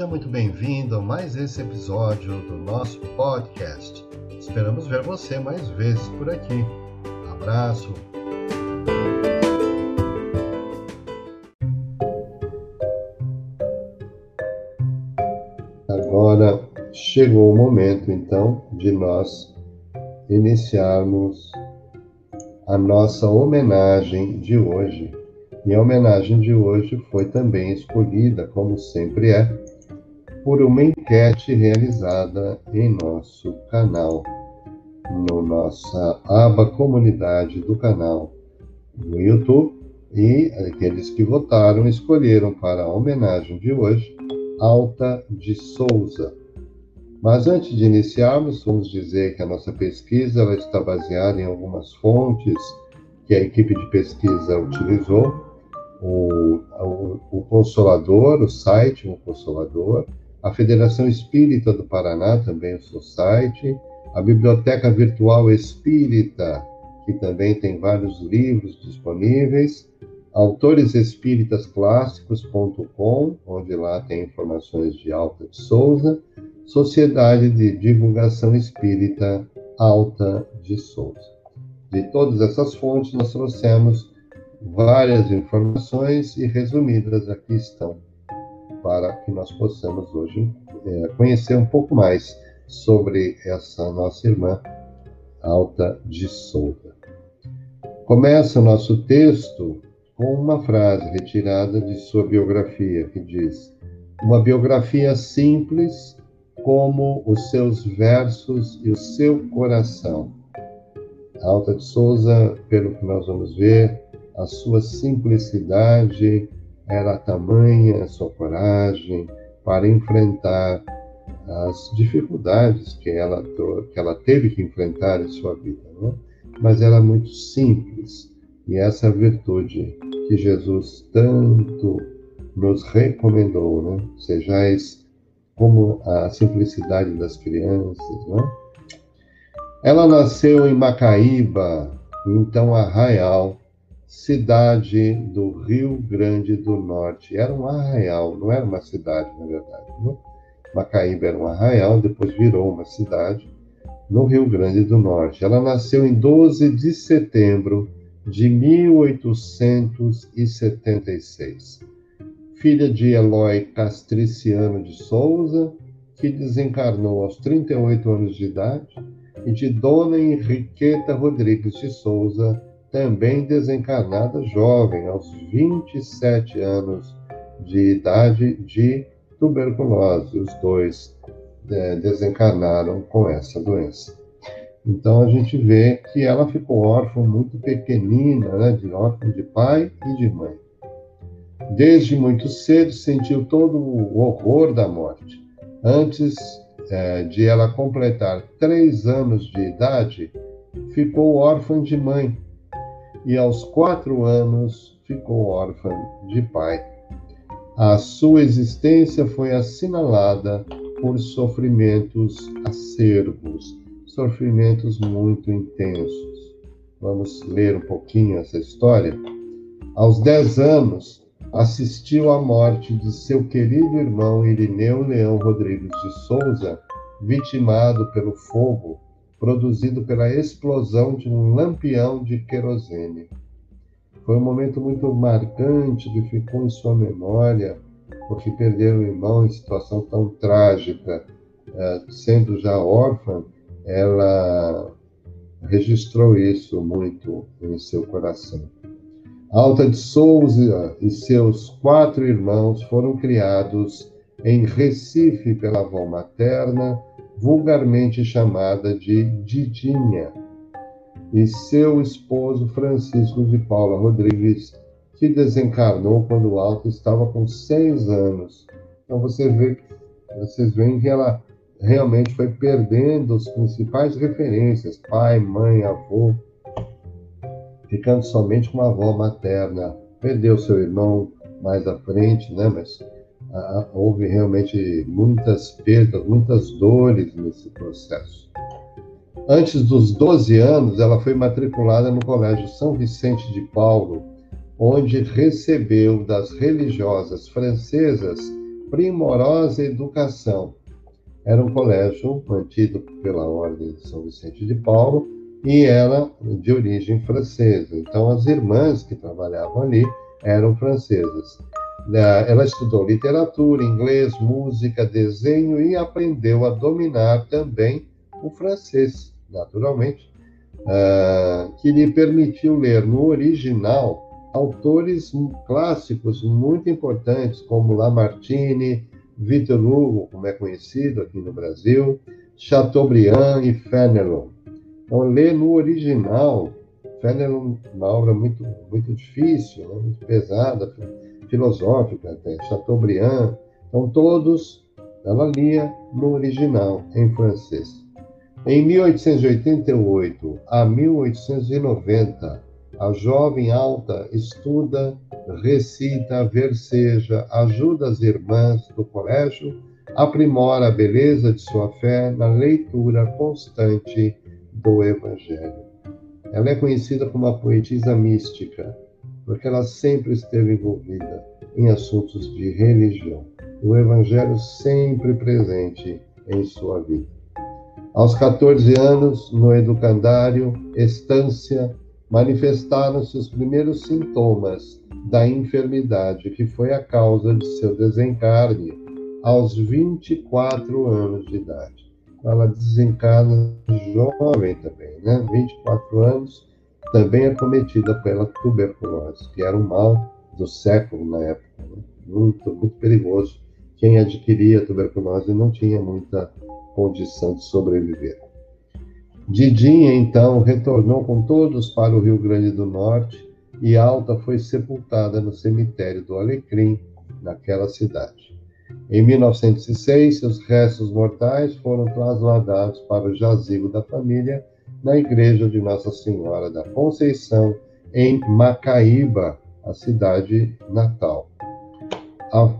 Seja muito bem-vindo a mais esse episódio do nosso podcast. Esperamos ver você mais vezes por aqui. Abraço! Agora chegou o momento, então, de nós iniciarmos a nossa homenagem de hoje. E a homenagem de hoje foi também escolhida, como sempre é, por uma enquete realizada em nosso canal, no nossa aba comunidade do canal no YouTube. E aqueles que votaram escolheram para a homenagem de hoje Alta de Souza. Mas antes de iniciarmos, vamos dizer que a nossa pesquisa ela está baseada em algumas fontes que a equipe de pesquisa utilizou. O, o, o Consolador, o site O Consolador, a Federação Espírita do Paraná, também o seu site, a Biblioteca Virtual Espírita, que também tem vários livros disponíveis, autoresespiritasclássicos.com, onde lá tem informações de Alta de Souza, Sociedade de Divulgação Espírita Alta de Souza. De todas essas fontes, nós trouxemos várias informações e resumidas aqui estão, para que nós possamos hoje é, conhecer um pouco mais sobre essa nossa irmã Alta de Souza. Começa o nosso texto com uma frase retirada de sua biografia, que diz: Uma biografia simples como os seus versos e o seu coração. Alta de Souza, pelo que nós vamos ver, a sua simplicidade era tamanha, a sua coragem para enfrentar as dificuldades que ela, que ela teve que enfrentar em sua vida. Né? Mas era muito simples, e essa virtude que Jesus tanto nos recomendou, né? Sejais como a simplicidade das crianças, né? Ela nasceu em Macaíba, então Arraial, cidade do Rio Grande do Norte. Era um arraial, não era uma cidade, na verdade. Né? Macaíba era um arraial, depois virou uma cidade no Rio Grande do Norte. Ela nasceu em 12 de setembro de 1876 filha de Eloy Castriciano de Souza, que desencarnou aos 38 anos de idade, e de Dona Henriqueta Rodrigues de Souza, também desencarnada jovem, aos 27 anos de idade, de tuberculose. Os dois é, desencarnaram com essa doença. Então a gente vê que ela ficou órfã muito pequenina, né, de órfã de pai e de mãe. Desde muito cedo sentiu todo o horror da morte. Antes é, de ela completar três anos de idade, ficou órfã de mãe e aos quatro anos ficou órfã de pai. A sua existência foi assinalada por sofrimentos acerbos, sofrimentos muito intensos. Vamos ler um pouquinho essa história. Aos dez anos, assistiu à morte de seu querido irmão Irineu Leão Rodrigues de Souza, vitimado pelo fogo produzido pela explosão de um lampião de querosene. Foi um momento muito marcante que ficou em sua memória, porque perder o irmão em situação tão trágica, eh, sendo já órfã, ela registrou isso muito em seu coração. Alta de Souza e seus quatro irmãos foram criados em Recife pela avó materna, vulgarmente chamada de Didinha, e seu esposo Francisco de Paula Rodrigues, que desencarnou quando Alta estava com seis anos. Então você vê, vocês veem que ela realmente foi perdendo as principais referências, pai, mãe, avô, ficando somente com a avó materna. Perdeu seu irmão mais à frente, né? Mas houve realmente muitas perdas, muitas dores nesse processo. Antes dos 12 anos, ela foi matriculada no Colégio São Vicente de Paulo, onde recebeu das religiosas francesas primorosa educação. Era um colégio mantido pela Ordem de São Vicente de Paulo e era de origem francesa. Então, as irmãs que trabalhavam ali eram francesas. Ela estudou literatura, inglês, música, desenho e aprendeu a dominar também o francês, naturalmente, uh, que lhe permitiu ler no original autores clássicos muito importantes, como Lamartine, Victor Hugo, como é conhecido aqui no Brasil, Chateaubriand e Fenelon. Então, ler no original, Fenelon, uma obra muito, muito difícil, né? muito pesada, filosófica até, Chateaubriand. Então, todos ela lia no original, em francês. Em 1888 a 1890, a jovem alta estuda, recita, verseja, ajuda as irmãs do colégio, aprimora a beleza de sua fé na leitura constante do Evangelho. Ela é conhecida como a poetisa mística, porque ela sempre esteve envolvida em assuntos de religião. O Evangelho sempre presente em sua vida. Aos 14 anos, no educandário, estância, manifestaram-se os primeiros sintomas da enfermidade, que foi a causa de seu desencarne aos 24 anos de idade. Ela desencarna jovem também, né? 24 anos, também acometida pela tuberculose, que era um mal do século na época, né? muito, muito perigoso. Quem adquiria tuberculose não tinha muita condição de sobreviver. Didinha, então, retornou com todos para o Rio Grande do Norte e Alta foi sepultada no cemitério do Alecrim, naquela cidade. Em 1906, seus restos mortais foram trasladados para o jazigo da família na igreja de Nossa Senhora da Conceição, em Macaíba, a cidade natal.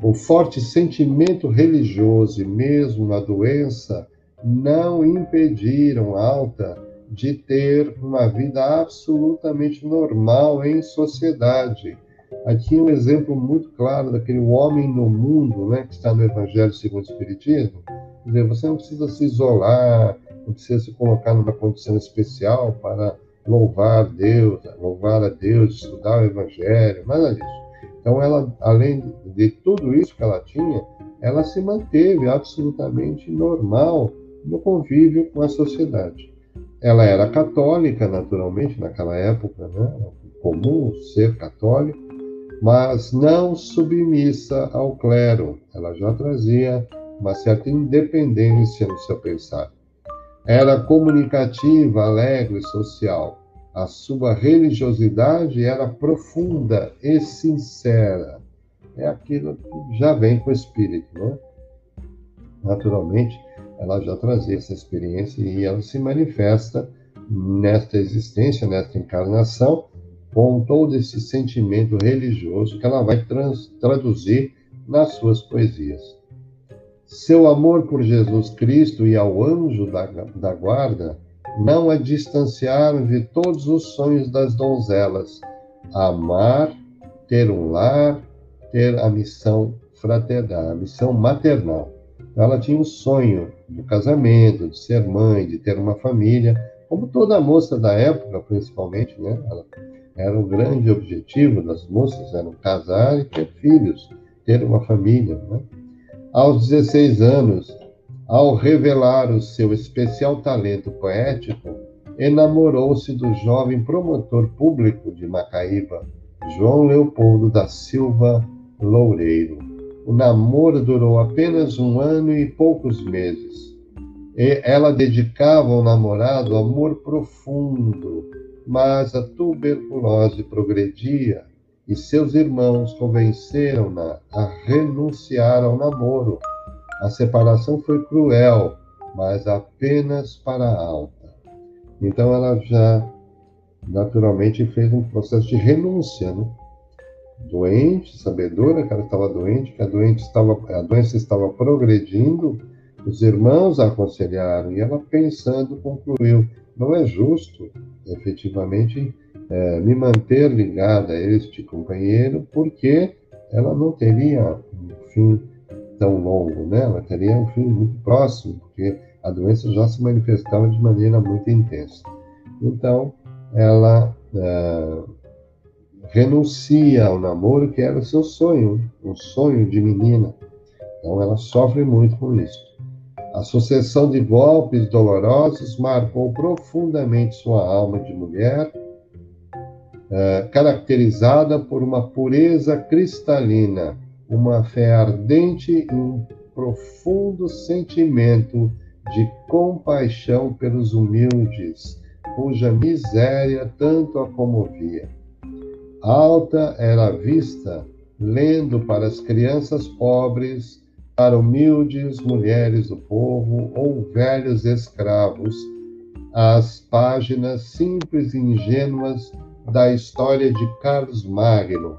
O forte sentimento religioso e mesmo a doença não impediram Alta de ter uma vida absolutamente normal em sociedade. Aqui um exemplo muito claro daquele homem no mundo, né, que está no Evangelho segundo o Espiritismo. Quer dizer, você não precisa se isolar, precisa se colocar numa condição especial para louvar Deus, louvar a Deus, estudar o Evangelho, nada disso. Então, ela, além de tudo isso que ela tinha, ela se manteve absolutamente normal no convívio com a sociedade. Ela era católica, naturalmente, naquela época, né? comum ser católico, mas não submissa ao clero. Ela já trazia uma certa independência no seu pensar. Era comunicativa, alegre, social. A sua religiosidade era profunda e sincera. É aquilo que já vem com o espírito, né? Naturalmente, ela já trazia essa experiência e ela se manifesta nesta existência, nesta encarnação, com todo esse sentimento religioso que ela vai trans, traduzir nas suas poesias. Seu amor por Jesus Cristo e ao anjo da, da guarda não a distanciaram de todos os sonhos das donzelas: amar, ter um lar, ter a missão fraternal, a missão maternal. Ela tinha o sonho do casamento, de ser mãe, de ter uma família, como toda moça da época, principalmente, né? Ela, era o grande objetivo das moças, era casar e ter filhos, ter uma família, né? Aos 16 anos, ao revelar o seu especial talento poético, enamorou-se do jovem promotor público de Macaíba, João Leopoldo da Silva Loureiro. O namoro durou apenas um ano e poucos meses. E ela dedicava ao namorado amor profundo, mas a tuberculose progredia e seus irmãos convenceram-na a renunciar ao namoro. A separação foi cruel, mas apenas para a alta. Então ela já naturalmente fez um processo de renúncia, né? doente, sabedora que ela estava doente, que a, doente estava, a doença estava progredindo, os irmãos a aconselharam e ela, pensando, concluiu: não é justo, efetivamente, é, me manter ligada a este companheiro, porque ela não teria, enfim, tão longo, né? Ela teria um fim muito próximo, porque a doença já se manifestava de maneira muito intensa. Então, ela uh, renuncia ao namoro que era o seu sonho, um sonho de menina. Então, ela sofre muito com isso. A sucessão de golpes dolorosos marcou profundamente sua alma de mulher, uh, caracterizada por uma pureza cristalina, uma fé ardente e um profundo sentimento de compaixão pelos humildes, cuja miséria tanto a comovia. Alta era vista, lendo para as crianças pobres, para humildes mulheres do povo ou velhos escravos, as páginas simples e ingênuas da história de Carlos Magno,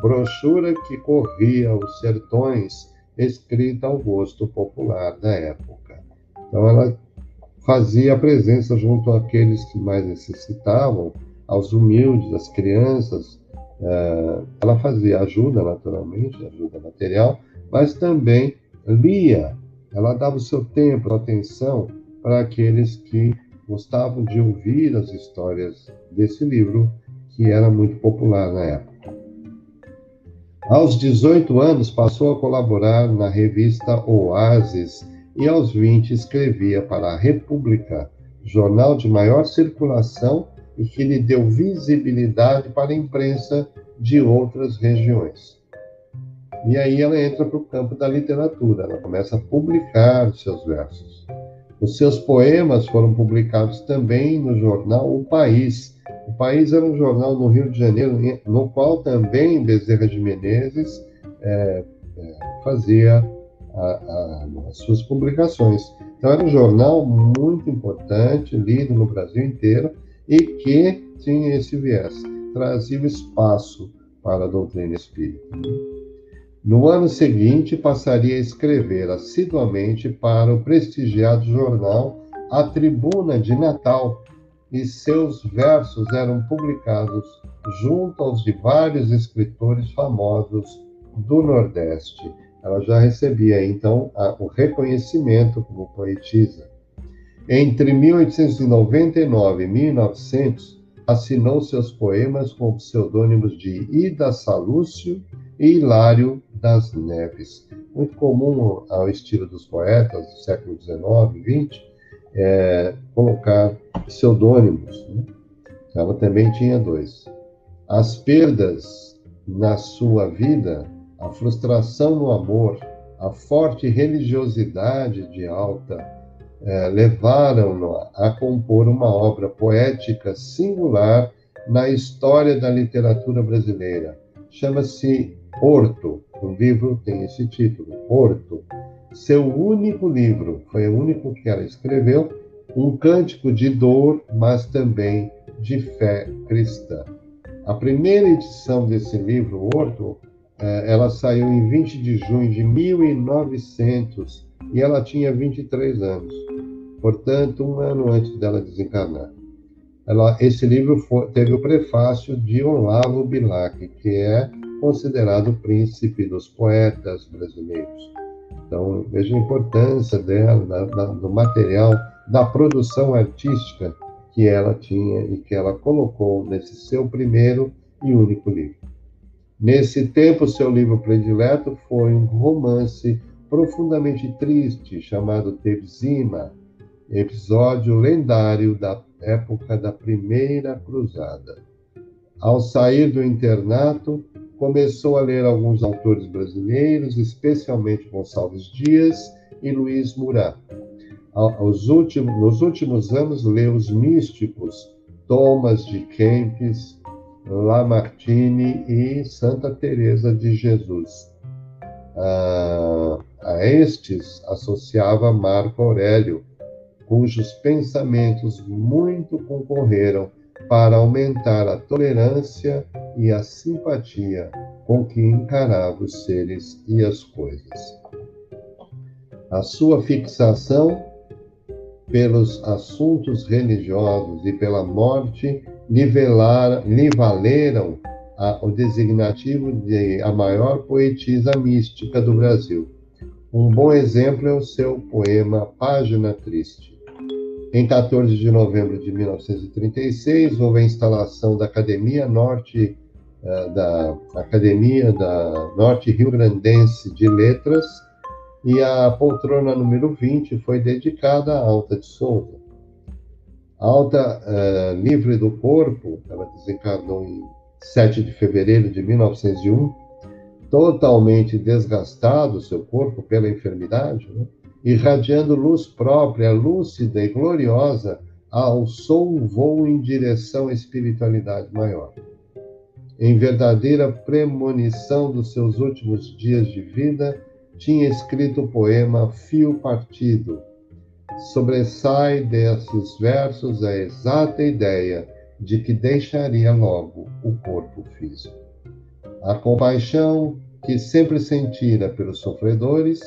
brochura que corria os sertões, escrita ao gosto popular da época. Então, ela fazia presença junto àqueles que mais necessitavam, aos humildes, às crianças. Eh, ela fazia ajuda, naturalmente, ajuda material, mas também lia. Ela dava o seu tempo, atenção para aqueles que gostavam de ouvir as histórias desse livro, que era muito popular na época. Aos 18 anos, passou a colaborar na revista Oasis e aos 20 escrevia para a República, jornal de maior circulação e que lhe deu visibilidade para a imprensa de outras regiões. E aí ela entra para o campo da literatura, ela começa a publicar seus versos. Os seus poemas foram publicados também no jornal O País. O País era um jornal no Rio de Janeiro, no qual também Bezerra de Menezes é, é, fazia a, a, as suas publicações. Então, era um jornal muito importante, lido no Brasil inteiro, e que tinha esse viés, trazia o espaço para a doutrina espírita. No ano seguinte, passaria a escrever assiduamente para o prestigiado jornal A Tribuna de Natal, e seus versos eram publicados junto aos de vários escritores famosos do Nordeste ela já recebia então a, o reconhecimento como poetisa. Entre 1899 e 1900, assinou seus poemas com pseudônimos de Ida Salúcio e Hilário das Neves. Muito comum ao estilo dos poetas do século XIX e XX, é, colocar pseudônimos. Né? Ela também tinha dois. As perdas na sua vida a frustração no amor, a forte religiosidade de Alta é, levaram-no a compor uma obra poética singular na história da literatura brasileira. Chama-se Porto. O livro tem esse título, Porto. Seu único livro, foi o único que ela escreveu, um cântico de dor, mas também de fé cristã. A primeira edição desse livro, Horto, é, ela saiu em 20 de junho de 1900 e ela tinha 23 anos, portanto, um ano antes dela desencarnar. Ela, esse livro foi, teve o prefácio de Olavo Bilac, que é considerado o príncipe dos poetas brasileiros. Então, veja a importância dela, da, da, do material, da produção artística que ela tinha e que ela colocou nesse seu primeiro e único livro. Nesse tempo, seu livro predileto foi um romance profundamente triste chamado Tevzima, episódio lendário da época da Primeira Cruzada. Ao sair do internato, começou a ler alguns autores brasileiros, especialmente Gonçalves Dias e Luiz Murat. Últimos, nos últimos anos, leu os místicos Thomas de Kempis, Lamartine e Santa Teresa de Jesus. a estes associava Marco Aurélio, cujos pensamentos muito concorreram para aumentar a tolerância e a simpatia com que encarava os seres e as coisas. A sua fixação pelos assuntos religiosos e pela morte nivelar, niveleram a, o designativo de a maior poetisa mística do Brasil. Um bom exemplo é o seu poema Página Triste. Em 14 de novembro de 1936, houve a instalação da Academia Norte eh, da Academia da Norte Rio Grandense de Letras e a poltrona número 20 foi dedicada à Alta de Souza. Alta uh, Livre do Corpo, ela desencarnou em 7 de fevereiro de 1901, totalmente desgastado seu corpo pela enfermidade, né? Irradiando luz própria, lúcida e gloriosa, alçou um voo em direção à espiritualidade maior. Em verdadeira premonição dos seus últimos dias de vida, tinha escrito o poema Fio Partido. Sobressai desses versos a exata ideia de que deixaria logo o corpo físico. A compaixão que sempre sentira pelos sofredores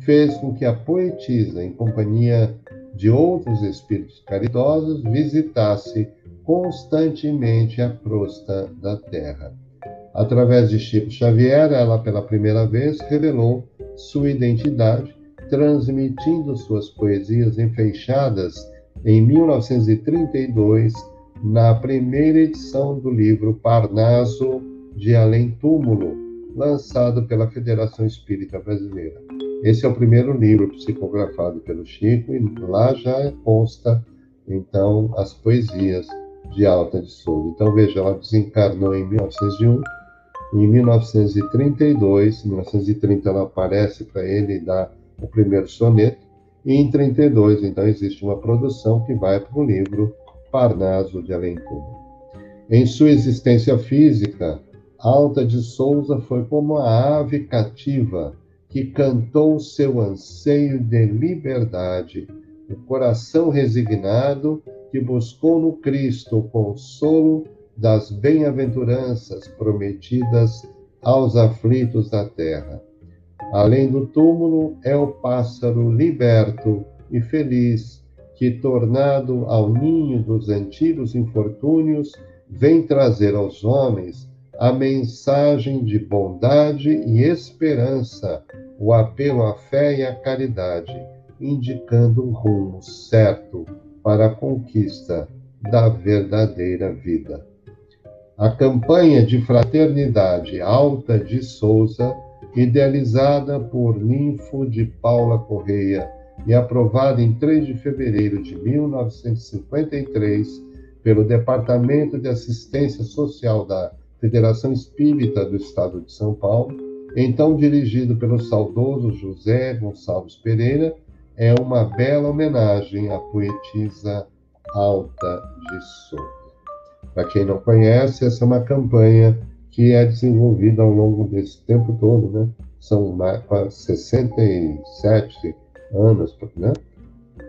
fez com que a poetisa, em companhia de outros espíritos caridosos, visitasse constantemente a crosta da terra. Através de Chico Xavier, ela pela primeira vez revelou sua identidade, transmitindo suas poesias enfeixadas em 1932 na primeira edição do livro Parnaso de Além Túmulo, lançado pela Federação Espírita Brasileira. Esse é o primeiro livro psicografado pelo Chico e lá já consta então as poesias de Alta de Souza. Então veja, ela desencarnou em 1901 em 1932, em 1930 ela aparece para ele e dá o primeiro soneto, e em 32 então existe uma produção que vai para o livro Parnaso de Alencar. Em sua existência física, Alta de Souza foi como a ave cativa que cantou seu anseio de liberdade, o coração resignado que buscou no Cristo o consolo das bem-aventuranças prometidas aos aflitos da terra. Além do túmulo, é o pássaro liberto e feliz que, tornado ao ninho dos antigos infortúnios, vem trazer aos homens a mensagem de bondade e esperança, o apelo à fé e à caridade, indicando um rumo certo para a conquista da verdadeira vida. A campanha de fraternidade Alta de Souza, idealizada por Ninfo de Paula Correia e aprovada em 3 de fevereiro de 1953 pelo Departamento de Assistência Social da Federação Espírita do Estado de São Paulo, então dirigido pelo saudoso José Gonçalves Pereira, é uma bela homenagem à poetisa Alta de Souza. Para quem não conhece, essa é uma campanha que é desenvolvida ao longo desse tempo todo, né? São mais, 67 anos, né?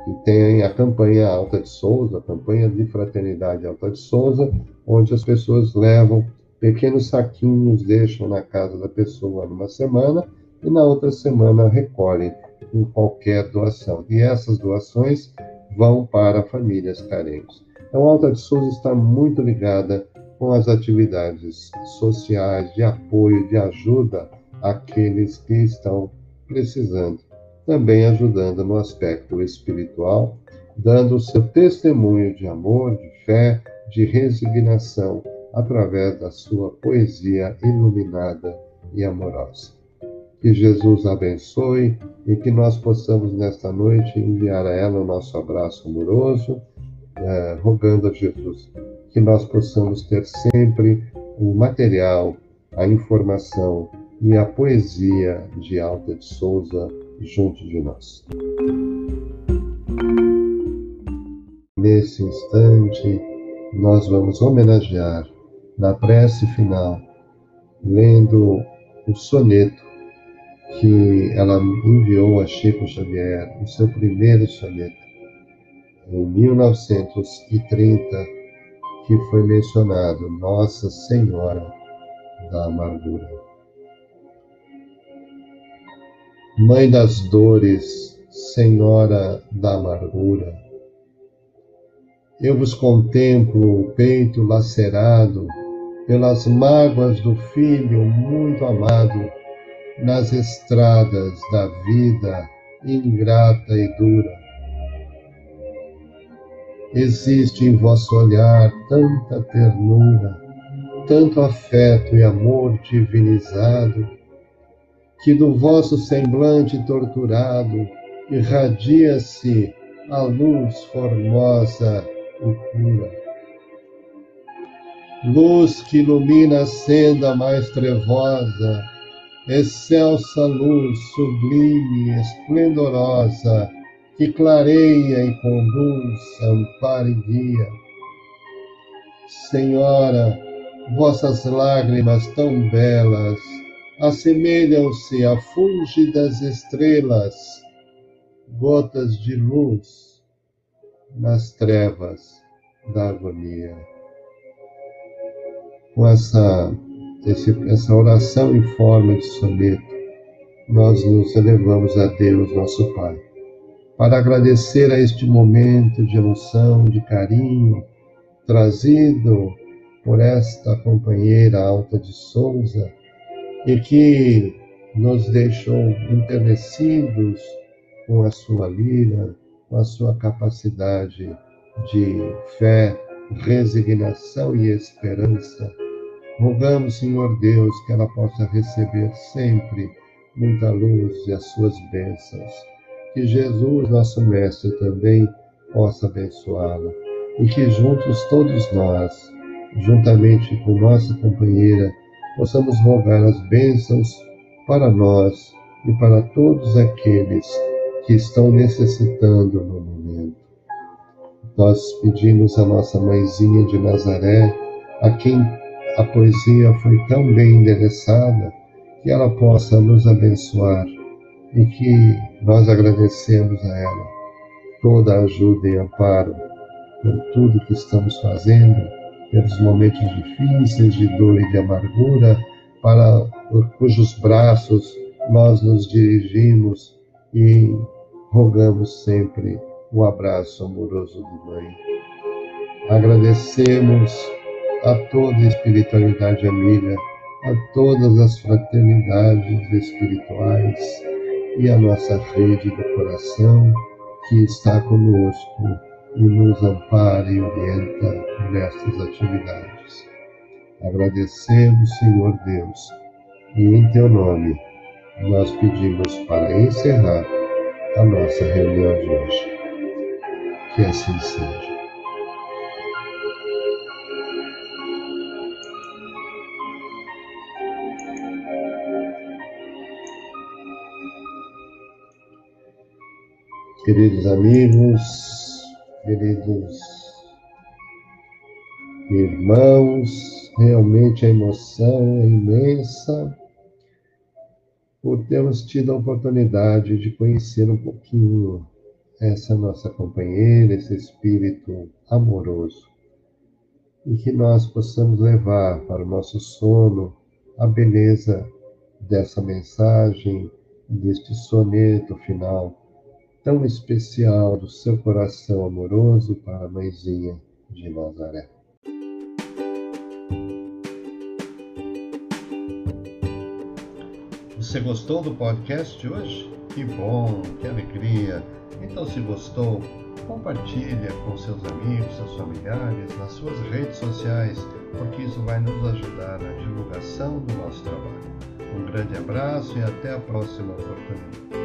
E tem a campanha Alta de Souza, a campanha de fraternidade Alta de Souza, onde as pessoas levam pequenos saquinhos, deixam na casa da pessoa numa semana e na outra semana recolhem com qualquer doação. E essas doações vão para famílias carentes. Então, Alta de Souza está muito ligada com as atividades sociais, de apoio, de ajuda àqueles que estão precisando. Também ajudando no aspecto espiritual, dando o seu testemunho de amor, de fé, de resignação, através da sua poesia iluminada e amorosa. Que Jesus abençoe e que nós possamos nesta noite enviar a ela o nosso abraço amoroso é, rogando a Jesus que nós possamos ter sempre o material, a informação e a poesia de Alta de Souza junto de nós. Nesse instante, nós vamos homenagear na prece final, lendo o soneto que ela enviou a Chico Xavier, o seu primeiro soneto em 1930, que foi mencionado Nossa Senhora da Amargura. Mãe das dores, Senhora da Amargura, eu vos contemplo o peito lacerado pelas mágoas do filho muito amado, nas estradas da vida ingrata e dura. Existe em vosso olhar tanta ternura, tanto afeto e amor divinizado, que do vosso semblante torturado irradia-se a luz formosa e pura. Luz que ilumina a senda mais trevosa, excelsa luz sublime, esplendorosa, que clareia e conduz, ampara e guia. Senhora, vossas lágrimas tão belas assemelham-se a fúlgidas estrelas, gotas de luz nas trevas da agonia. Com essa, essa oração em forma de soneto, nós nos elevamos a Deus, nosso Pai, para agradecer a este momento de emoção, de carinho, trazido por esta companheira Alta de Souza e que nos deixou enternecidos com a sua lira, com a sua capacidade de fé, resignação e esperança. Rogamos, Senhor Deus, que ela possa receber sempre muita luz e as suas bênçãos. Que Jesus, nosso Mestre, também possa abençoá-la. E que juntos todos nós, juntamente com nossa companheira, possamos rogar as bênçãos para nós e para todos aqueles que estão necessitando no momento. Nós pedimos a nossa mãezinha de Nazaré, a quem a poesia foi tão bem endereçada, que ela possa nos abençoar e que nós agradecemos a ela toda a ajuda e amparo por tudo que estamos fazendo pelos momentos difíceis de dor e de amargura, para cujos braços nós nos dirigimos e rogamos sempre um abraço amoroso de mãe. Agradecemos a toda a espiritualidade amiga, a todas as fraternidades espirituais e a nossa rede do coração que está conosco e nos ampare e orienta nestas atividades. Agradecemos, Senhor Deus, e em Teu nome nós pedimos para encerrar a nossa reunião de hoje. Que assim seja. Queridos amigos, queridos irmãos, realmente a emoção é imensa por termos tido a oportunidade de conhecer um pouquinho essa nossa companheira, esse espírito amoroso, e que nós possamos levar para o nosso sono a beleza dessa mensagem, deste soneto final tão especial do seu coração amoroso para a mãezinha de Nazaré. Você gostou do podcast de hoje? Que bom, que alegria! Então, se gostou, compartilha com seus amigos, seus familiares, nas suas redes sociais, porque isso vai nos ajudar na divulgação do nosso trabalho. Um grande abraço e até a próxima oportunidade.